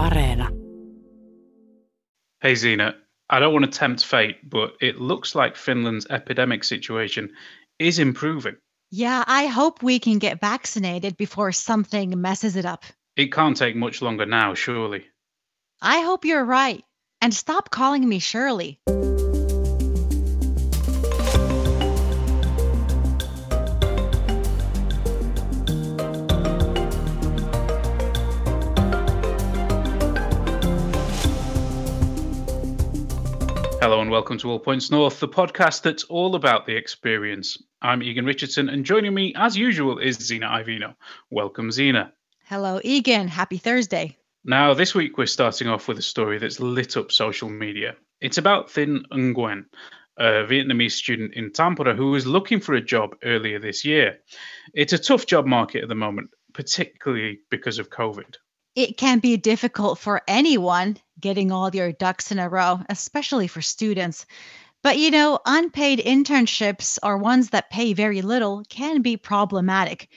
Areena. Hey Zena, I don't want to tempt fate, but it looks like Finland's epidemic situation is improving. Yeah, I hope we can get vaccinated before something messes it up. It can't take much longer now, surely. I hope you're right. And stop calling me Shirley. And welcome to All Points North, the podcast that's all about the experience. I'm Egan Richardson, and joining me, as usual, is Zena Iovino. Welcome, Zena. Hello, Egan. Happy Thursday. Now, this week we're starting off with a story that's lit up social media. It's about Thin Nguyen, a Vietnamese student in Tampere who was looking for a job earlier this year. It's a tough job market at the moment, particularly because of COVID. It can be difficult for anyone getting all your ducks in a row, especially for students. But you know, unpaid internships or ones that pay very little can be problematic.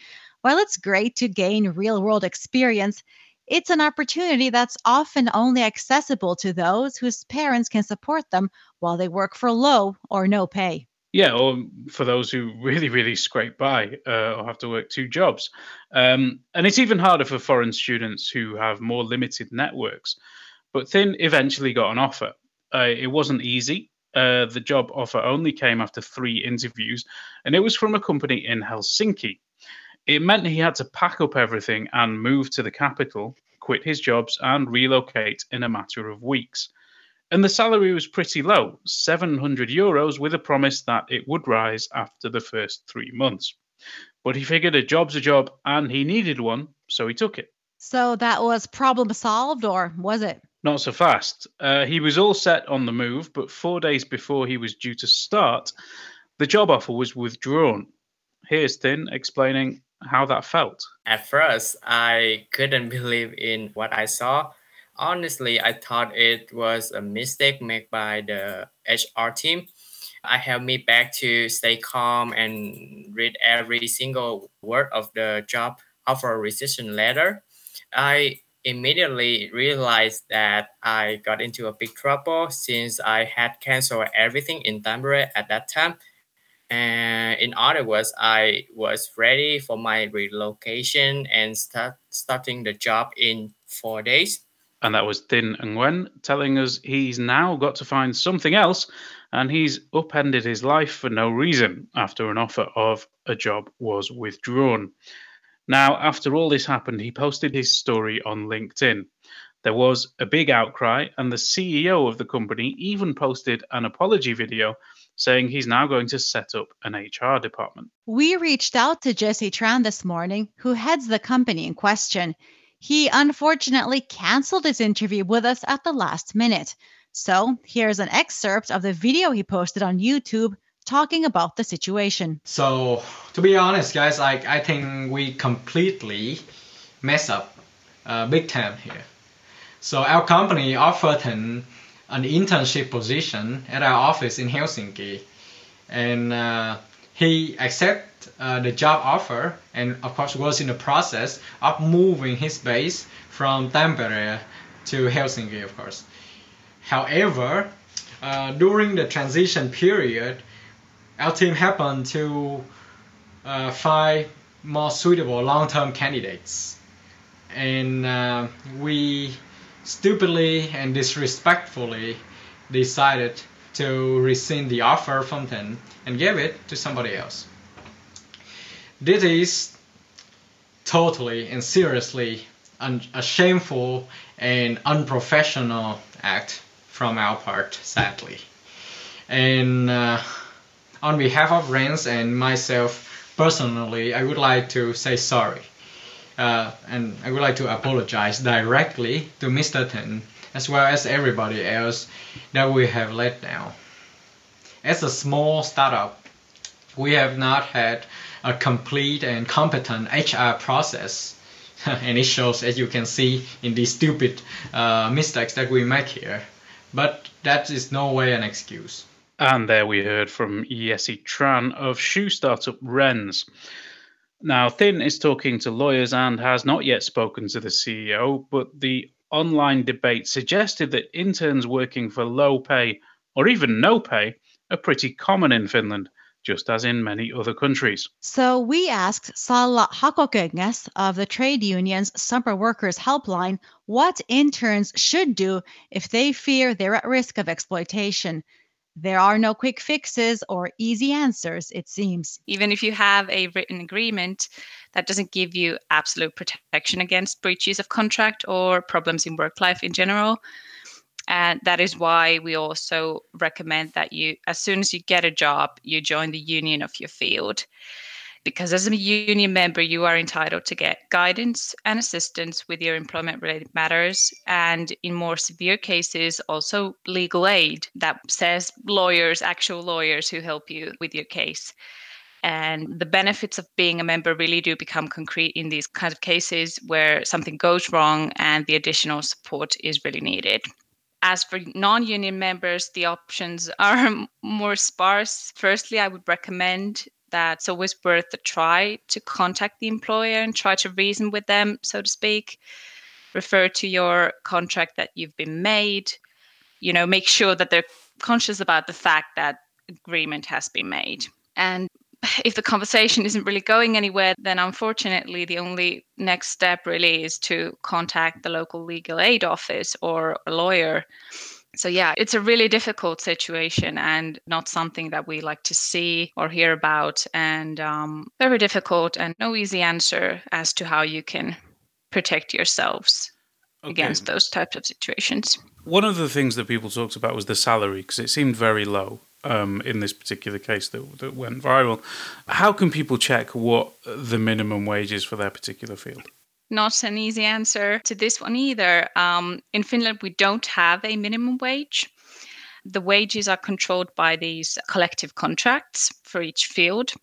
While it's great to gain real world experience, it's an opportunity that's often only accessible to those whose parents can support them while they work for low or no pay. Yeah, or for those who really, really scrape by uh, or have to work two jobs. Um, and it's even harder for foreign students who have more limited networks. But Thin eventually got an offer. Uh, it wasn't easy. Uh, the job offer only came after three interviews, and it was from a company in Helsinki. It meant he had to pack up everything and move to the capital, quit his jobs, and relocate in a matter of weeks. And the salary was pretty low 700 euros, with a promise that it would rise after the first three months. But he figured a job's a job and he needed one, so he took it. So that was problem solved, or was it? Not so fast. Uh, he was all set on the move, but four days before he was due to start, the job offer was withdrawn. Here's Thin explaining how that felt. At first, I couldn't believe in what I saw honestly, I thought it was a mistake made by the HR team. I held me back to stay calm and read every single word of the job offer rescission letter. I immediately realized that I got into a big trouble since I had canceled everything in Tampere at that time. And in other words, I was ready for my relocation and start starting the job in four days. And that was Thin Nguyen telling us he's now got to find something else and he's upended his life for no reason after an offer of a job was withdrawn. Now, after all this happened, he posted his story on LinkedIn. There was a big outcry, and the CEO of the company even posted an apology video saying he's now going to set up an HR department. We reached out to Jesse Tran this morning, who heads the company in question. He unfortunately canceled his interview with us at the last minute. So here's an excerpt of the video he posted on YouTube talking about the situation. So, to be honest, guys, I, I think we completely mess up uh, big time here. So, our company offered him an internship position at our office in Helsinki, and uh, he accepted uh, the job offer and of course was in the process of moving his base from Tampere to Helsinki of course. However, uh, during the transition period, our team happened to uh, find more suitable long-term candidates and uh, we stupidly and disrespectfully decided to rescind the offer from them and give it to somebody else. This is totally and seriously a shameful and unprofessional act from our part, sadly. And uh, on behalf of Rens and myself personally, I would like to say sorry. Uh, and I would like to apologize directly to Mr. Ten as well as everybody else that we have let down. As a small startup, we have not had a complete and competent HR process. and it shows, as you can see, in these stupid uh, mistakes that we make here. But that is no way an excuse. And there we heard from Jesse Tran of shoe startup Rens. Now, Thin is talking to lawyers and has not yet spoken to the CEO, but the online debate suggested that interns working for low pay or even no pay are pretty common in Finland, just as in many other countries. So we asked Salla Hakokengas of the trade union's Summer Workers Helpline what interns should do if they fear they're at risk of exploitation. There are no quick fixes or easy answers, it seems. Even if you have a written agreement, that doesn't give you absolute protection against breaches of contract or problems in work life in general. And that is why we also recommend that you, as soon as you get a job, you join the union of your field. Because as a union member, you are entitled to get guidance and assistance with your employment related matters. And in more severe cases, also legal aid that says lawyers, actual lawyers who help you with your case. And the benefits of being a member really do become concrete in these kinds of cases where something goes wrong and the additional support is really needed. As for non union members, the options are more sparse. Firstly, I would recommend that it's always worth a try to contact the employer and try to reason with them, so to speak. Refer to your contract that you've been made. You know, make sure that they're conscious about the fact that agreement has been made. And if the conversation isn't really going anywhere, then unfortunately, the only next step really is to contact the local legal aid office or a lawyer. So, yeah, it's a really difficult situation and not something that we like to see or hear about, and um, very difficult and no easy answer as to how you can protect yourselves okay. against those types of situations. One of the things that people talked about was the salary because it seemed very low um, in this particular case that, that went viral. How can people check what the minimum wage is for their particular field? Not an easy answer to this one either. Um, in Finland, we don't have a minimum wage. The wages are controlled by these collective contracts for each field.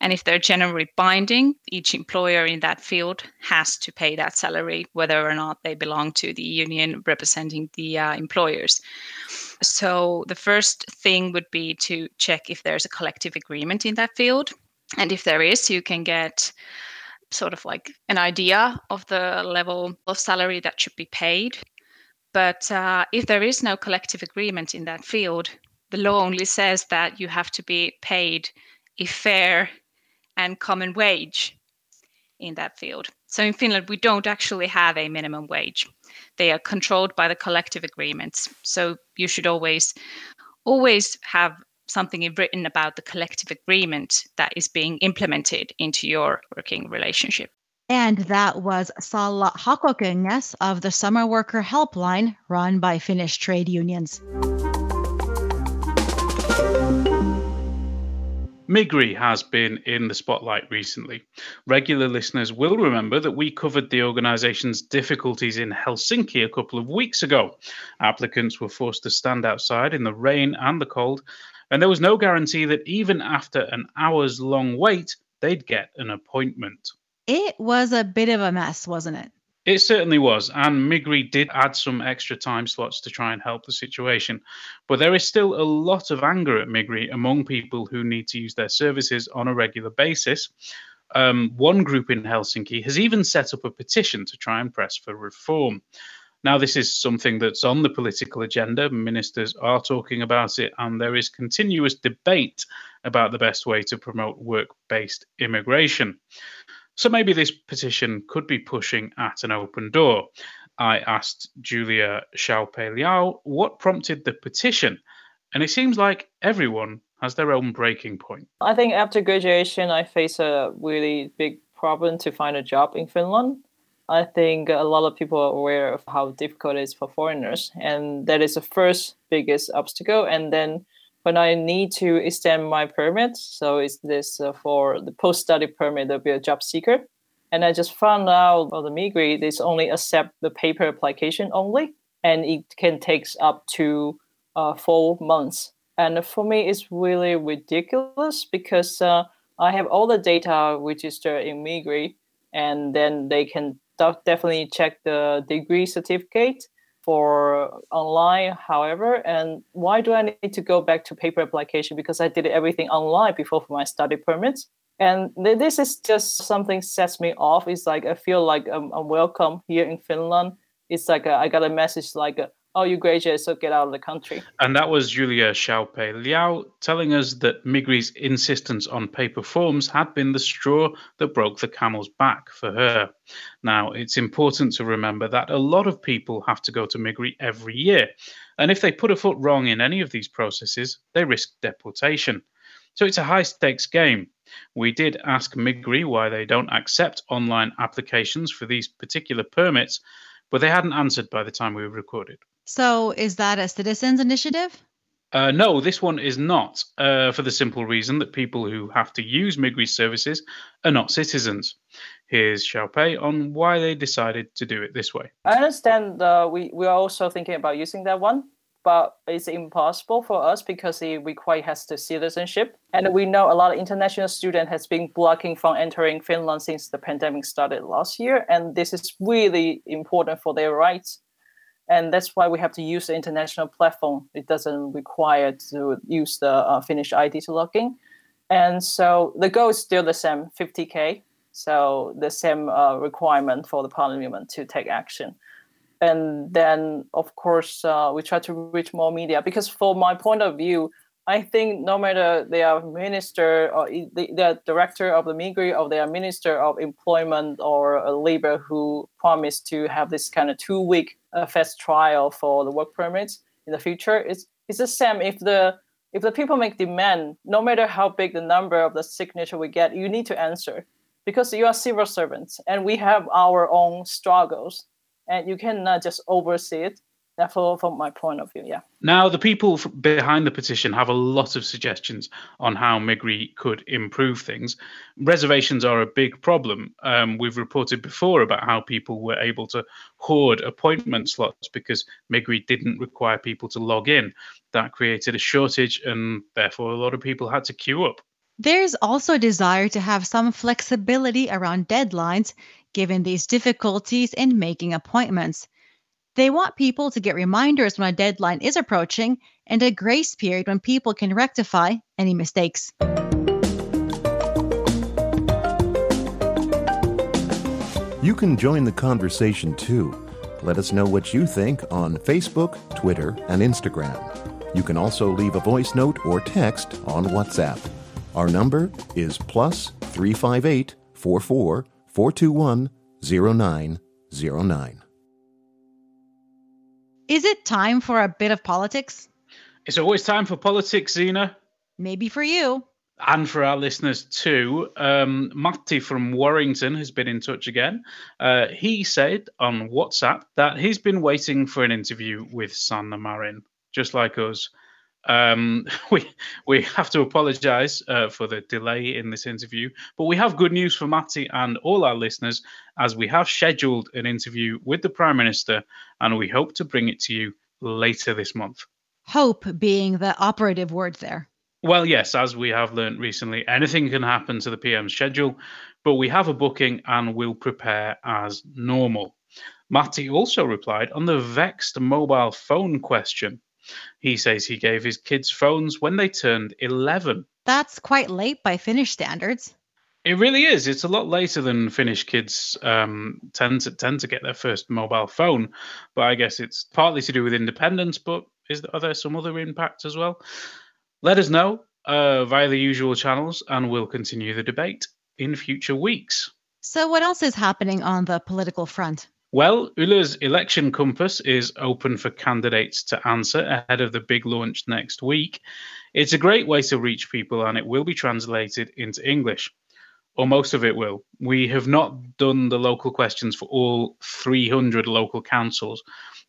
And if they're generally binding, each employer in that field has to pay that salary, whether or not they belong to the union representing the uh, employers. So the first thing would be to check if there's a collective agreement in that field. And if there is, you can get sort of like an idea of the level of salary that should be paid. But uh, if there is no collective agreement in that field, the law only says that you have to be paid a fair and common wage in that field. So in Finland, we don't actually have a minimum wage. They are controlled by the collective agreements. So you should always, always have something written about the collective agreement that is being implemented into your working relationship. And that was Salla Hakokengas of the Summer Worker Helpline run by Finnish trade unions. Migri has been in the spotlight recently. Regular listeners will remember that we covered the organisation's difficulties in Helsinki a couple of weeks ago. Applicants were forced to stand outside in the rain and the cold, and there was no guarantee that even after an hour's long wait, they'd get an appointment. It was a bit of a mess, wasn't it? It certainly was, and Migri did add some extra time slots to try and help the situation. But there is still a lot of anger at Migri among people who need to use their services on a regular basis. Um, one group in Helsinki has even set up a petition to try and press for reform. Now, this is something that's on the political agenda. Ministers are talking about it, and there is continuous debate about the best way to promote work based immigration. So maybe this petition could be pushing at an open door. I asked Julia Xiaopei Liao what prompted the petition, and it seems like everyone has their own breaking point. I think after graduation, I face a really big problem to find a job in Finland. I think a lot of people are aware of how difficult it is for foreigners, and that is the first biggest obstacle. And then when I need to extend my permit, so it's this uh, for the post-study permit there'll be a job seeker, and I just found out on the Migri, they only accept the paper application only, and it can take up to uh, four months. And for me, it's really ridiculous because uh, I have all the data registered in Migri, and then they can definitely check the degree certificate for online however and why do i need to go back to paper application? Because i did everything online before for my study permits. And th- this is just something sets me off. It's like i feel like i'm, I'm welcome here in finland. It's like a, I got a message like, a, "Oh, you graduated, so get out of the country." And that was Julia Xiaopei Liao telling us that Migri's insistence on paper forms had been the straw that broke the camel's back for her. Now, it's important to remember that a lot of people have to go to Migri every year, and if they put a foot wrong in any of these processes, they risk deportation. So it's a high stakes game. We did ask Migri why they don't accept online applications for these particular permits, but they hadn't answered by the time we recorded. So, is that a citizens initiative? Uh, no, this one is not, uh, for the simple reason that people who have to use Migri services are not citizens. Here's Xiaopei on why they decided to do it this way. I understand uh, we, we are also thinking about using that one, but it's impossible for us because it requires has the citizenship. And we know a lot of international student has been blocking from entering Finland since the pandemic started last year. And this is really important for their rights. And that's why we have to use the international platform. It doesn't require to use the uh, Finnish ID to log in. And so the goal is still the same, 50K. So the same uh, requirement for the parliament to take action and then of course uh, we try to reach more media because for my point of view i think no matter they are minister or the, director of the migri or they are minister of employment or labor who promise to have this kind of two week uh, fast trial for the work permits in the future it's it's the same if the if the people make demand no matter how big the number of the signature we get you need to answer because you are civil servants and we have our own struggles and you cannot just oversee it. Therefore, from my point of view, yeah. Now, the people behind the petition have a lot of suggestions on how Migri could improve things. Reservations are a big problem. Um, we've reported before about how people were able to hoard appointment slots because Migri didn't require people to log in. That created a shortage, and therefore, a lot of people had to queue up. There's also a desire to have some flexibility around deadlines given these difficulties in making appointments. They want people to get reminders when a deadline is approaching and a grace period when people can rectify any mistakes. You can join the conversation too. Let us know what you think on Facebook, Twitter, and Instagram. You can also leave a voice note or text on WhatsApp. Our number is plus 358 44 421 0909. Is it time for a bit of politics? It's always time for politics, Zena. Maybe for you. And for our listeners too. Um, Matti from Warrington has been in touch again. Uh, he said on WhatsApp that he's been waiting for an interview with Sanna Marin, just like us. Um, we we have to apologise uh, for the delay in this interview, but we have good news for Matti and all our listeners, as we have scheduled an interview with the Prime Minister, and we hope to bring it to you later this month. Hope being the operative word there. Well, yes, as we have learned recently, anything can happen to the PM's schedule, but we have a booking and will prepare as normal. Matti also replied on the vexed mobile phone question. He says he gave his kids phones when they turned 11. That's quite late by Finnish standards. It really is. It's a lot later than Finnish kids um, tend to tend to get their first mobile phone, but I guess it's partly to do with independence. But is there, are there some other impacts as well? Let us know uh, via the usual channels, and we'll continue the debate in future weeks. So, what else is happening on the political front? Well, Yle's election compass is open for candidates to answer ahead of the big launch next week. It's a great way to reach people and it will be translated into English, or most of it will. We have not done the local questions for all 300 local councils,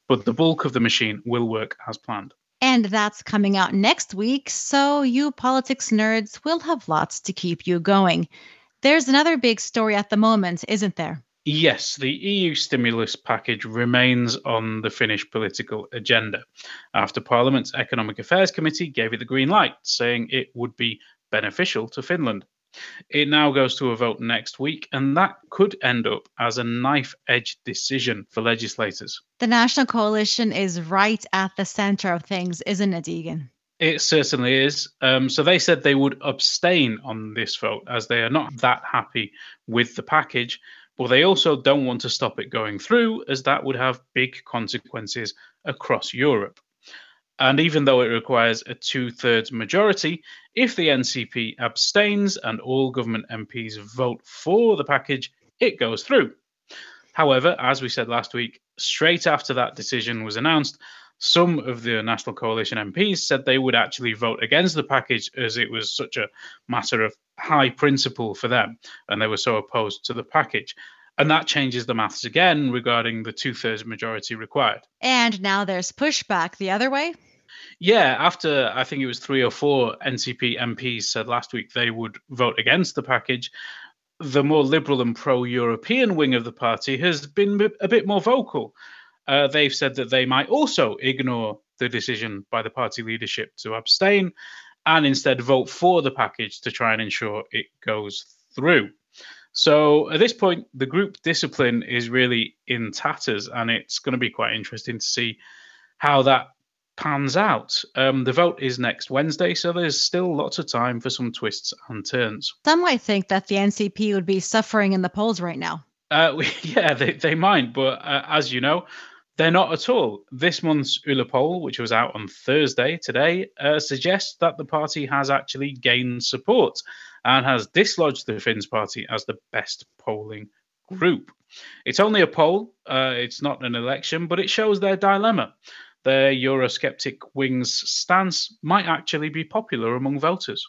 but the bulk of the machine will work as planned. And that's coming out next week, so you politics nerds will have lots to keep you going. There's another big story at the moment, isn't there? Yes, the EU stimulus package remains on the Finnish political agenda after Parliament's Economic Affairs Committee gave it the green light, saying it would be beneficial to Finland. It now goes to a vote next week, and that could end up as a knife edge decision for legislators. The National Coalition is right at the center of things, isn't it, Egan? It certainly is. Um, so they said they would abstain on this vote as they are not that happy with the package, But they also don't want to stop it going through, as that would have big consequences across Europe. And even though it requires a two thirds majority, if the NCP abstains and all government MPs vote for the package, it goes through. However, as we said last week, straight after that decision was announced, some of the National Coalition MPs said they would actually vote against the package as it was such a matter of high principle for them, and they were so opposed to the package. And that changes the maths again regarding the two thirds majority required. And now there's pushback the other way. Yeah, after I think it was three or four NCP MPs said last week they would vote against the package, the more liberal and pro European wing of the party has been a bit more vocal. Uh, they've said that they might also ignore the decision by the party leadership to abstain and instead vote for the package to try and ensure it goes through. So at this point, the group discipline is really in tatters, and it's going to be quite interesting to see how that pans out. Um, the vote is next Wednesday, so there's still lots of time for some twists and turns. Some might think that the NCP would be suffering in the polls right now. Uh, yeah, they, they might, but uh, as you know, they're not at all. This month's Yle poll, which was out on Thursday today, uh, suggests that the party has actually gained support and has dislodged the Finns party as the best polling group. It's only a poll, uh, it's not an election, but it shows their dilemma. Their Eurosceptic wing's stance might actually be popular among voters.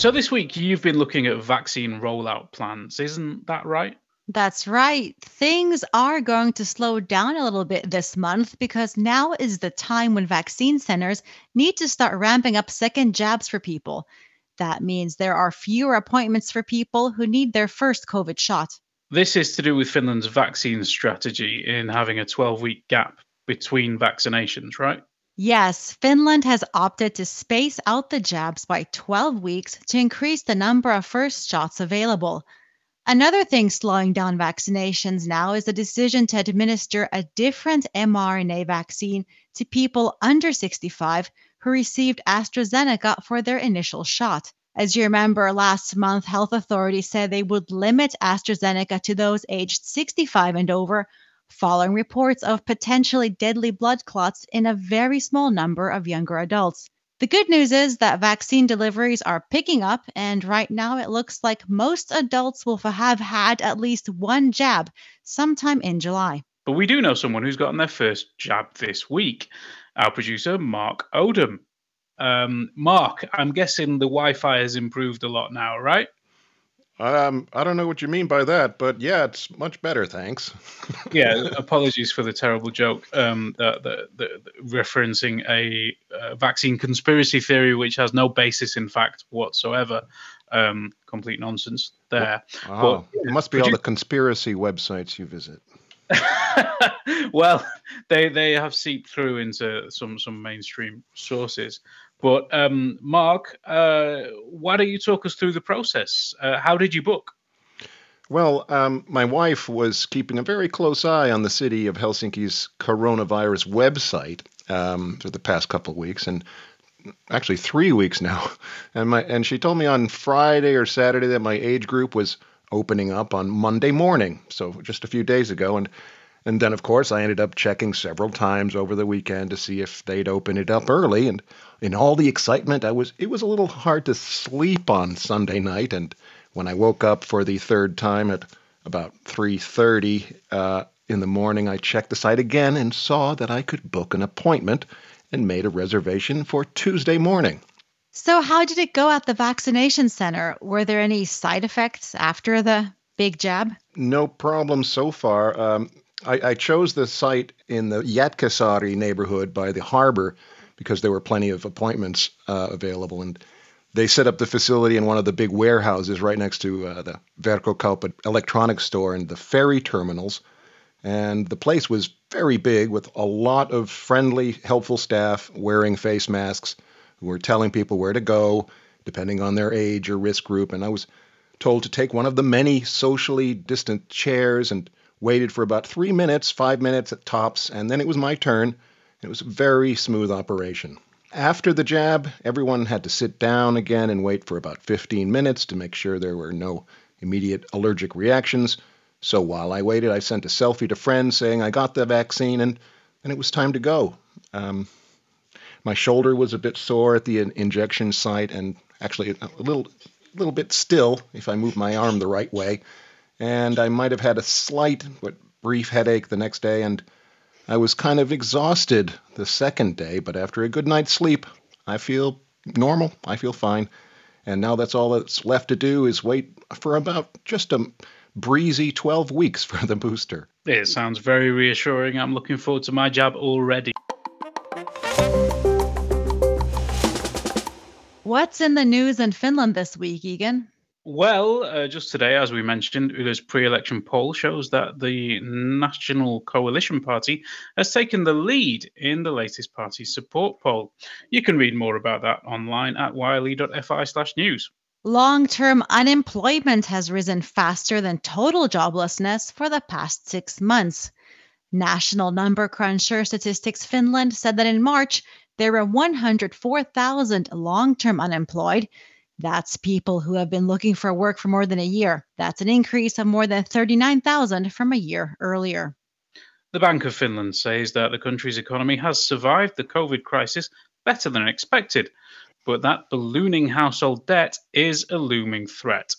So this week you've been looking at vaccine rollout plans, isn't that right? That's right. Things are going to slow down a little bit this month because now is the time when vaccine centers need to start ramping up second jabs for people. That means there are fewer appointments for people who need their first COVID shot. This is to do with Finland's vaccine strategy in having a 12 week gap between vaccinations, right? Yes, Finland has opted to space out the jabs by 12 weeks to increase the number of first shots available. Another thing slowing down vaccinations now is the decision to administer a different mRNA vaccine to people under 65 who received AstraZeneca for their initial shot. As you remember, last month, health authorities said they would limit AstraZeneca to those aged 65 and over following reports of potentially deadly blood clots in a very small number of younger adults. The good news is that vaccine deliveries are picking up, and right now it looks like most adults will have had at least one jab sometime in July. But we do know someone who's gotten their first jab this week our producer, Mark Odom. Um, Mark, I'm guessing the Wi Fi has improved a lot now, right? Um, I don't know what you mean by that, but yeah, it's much better, thanks. yeah, apologies for the terrible joke. Um, the, the, the, referencing a uh, vaccine conspiracy theory which has no basis in fact whatsoever. Um, complete nonsense there. Oh, but, it must be all you... the conspiracy websites you visit. well, they they have seeped through into some some mainstream sources. But um, Mark, uh, why don't you talk us through the process? Uh, how did you book? Well, um, my wife was keeping a very close eye on the city of Helsinki's coronavirus website um, for the past couple of weeks, and actually three weeks now. And my and she told me on Friday or Saturday that my age group was opening up on Monday morning, so just a few days ago, and and then, of course, I ended up checking several times over the weekend to see if they'd open it up early. And in all the excitement, I was it was a little hard to sleep on Sunday night. And when I woke up for the third time at about 3:30 uh, in the morning, I checked the site again and saw that I could book an appointment and made a reservation for Tuesday morning. So, how did it go at the vaccination center? Were there any side effects after the big jab? No problem so far. Um, I, I chose the site in the Jätkäsaari neighborhood by the harbor because there were plenty of appointments uh, available. And they set up the facility in one of the big warehouses right next to uh, the Verkkokauppa electronics store and the ferry terminals. And the place was very big with a lot of friendly, helpful staff wearing face masks who were telling people where to go depending on their age or risk group. And I was told to take one of the many socially distant chairs and waited for about three minutes, five minutes at tops, and then it was my turn. It was a very smooth operation. After the jab, everyone had to sit down again and wait for about 15 minutes to make sure there were no immediate allergic reactions. So while I waited, I sent a selfie to friends saying I got the vaccine and, and it was time to go. Um, my shoulder was a bit sore at the injection site and actually a little, little bit still if I move my arm the right way. And I might have had a slight but brief headache the next day and I was kind of exhausted the second day, but after a good night's sleep, I feel normal. I feel fine. And now that's all that's left to do is wait for about just a breezy 12 weeks for the booster. It sounds very reassuring. I'm looking forward to my jab already. What's in the news in Finland this week, Egan? Well, uh, just today, as we mentioned, Yle's pre election poll shows that the National Coalition Party has taken the lead in the latest party support poll. You can read more about that online at yle.fi slash news. Long term unemployment has risen faster than total joblessness for the past six months. National number cruncher Statistics Finland said that in March, there were 104,000 long term unemployed that's people who have been looking for work for more than a year. That's an increase of more than 39,000 from a year earlier. The Bank of Finland says that the country's economy has survived the COVID crisis better than expected, but that ballooning household debt is a looming threat.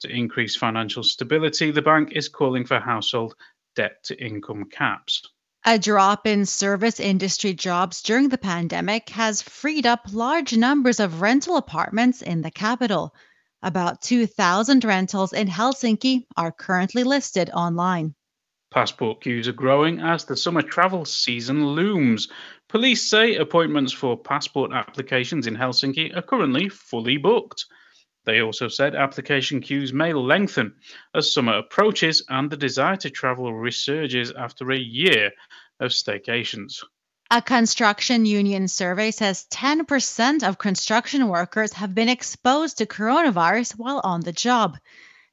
To increase financial stability, the bank is calling for household debt to income caps. A drop in service industry jobs during the pandemic has freed up large numbers of rental apartments in the capital. About 2,000 rentals in Helsinki are currently listed online. Passport queues are growing as the summer travel season looms. Police say appointments for passport applications in Helsinki are currently fully booked. They also said application queues may lengthen as summer approaches and the desire to travel resurges after a year of staycations. A construction union survey says 10% of construction workers have been exposed to coronavirus while on the job.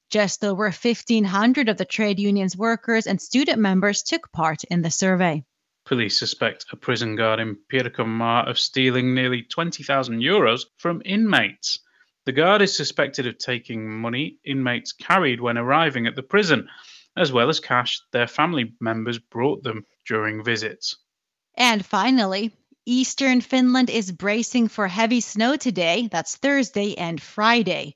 Just over 1,500 of the trade union's workers and student members took part in the survey. Police suspect a prison guard in Pirkanmaa of stealing nearly 20,000 euros from inmates. The guard is suspected of taking money inmates carried when arriving at the prison, as well as cash their family members brought them during visits. And finally, Eastern Finland is bracing for heavy snow today. That's Thursday and Friday.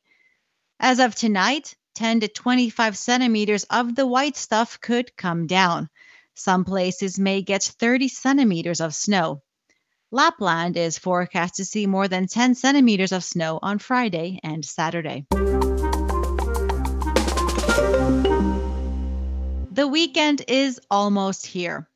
As of tonight, 10 to 25 centimeters of the white stuff could come down. Some places may get 30 centimeters of snow. Lapland is forecast to see more than 10 centimeters of snow on Friday and Saturday. The weekend is almost here.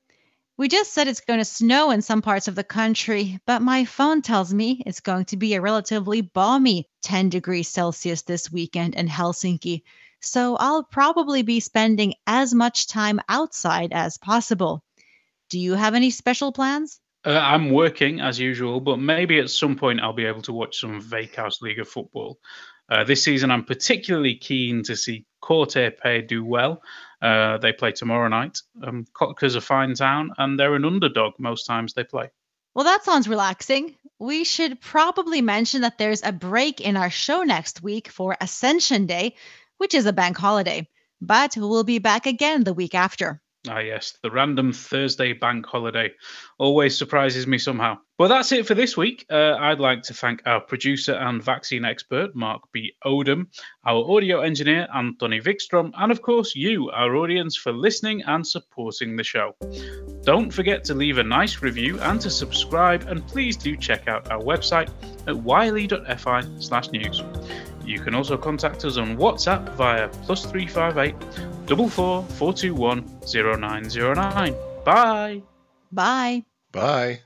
We just said it's going to snow in some parts of the country, but my phone tells me it's going to be a relatively balmy 10 degrees Celsius this weekend in Helsinki. So I'll probably be spending as much time outside as possible. Do you have any special plans? Uh, I'm working as usual, but maybe at some point I'll be able to watch some Veikkausliiga football. Uh, this season, I'm particularly keen to see KTP do well. Uh, they play tomorrow night. Um, Kotka's a fine town, and they're an underdog most times they play. Well, that sounds relaxing. We should probably mention that there's a break in our show next week for Ascension Day, which is a bank holiday, but we'll be back again the week after. Ah, yes, the random Thursday bank holiday always surprises me somehow. But that's it for this week. Uh, I'd like to thank our producer and vaccine expert, Mark B. Odom, our audio engineer, Anttoni Wikström, and of course, you, our audience, for listening and supporting the show. Don't forget to leave a nice review and to subscribe, and please do check out our website at yle.fi news. You can also contact us on WhatsApp via plus 358 44 421 0909. Bye. Bye. Bye.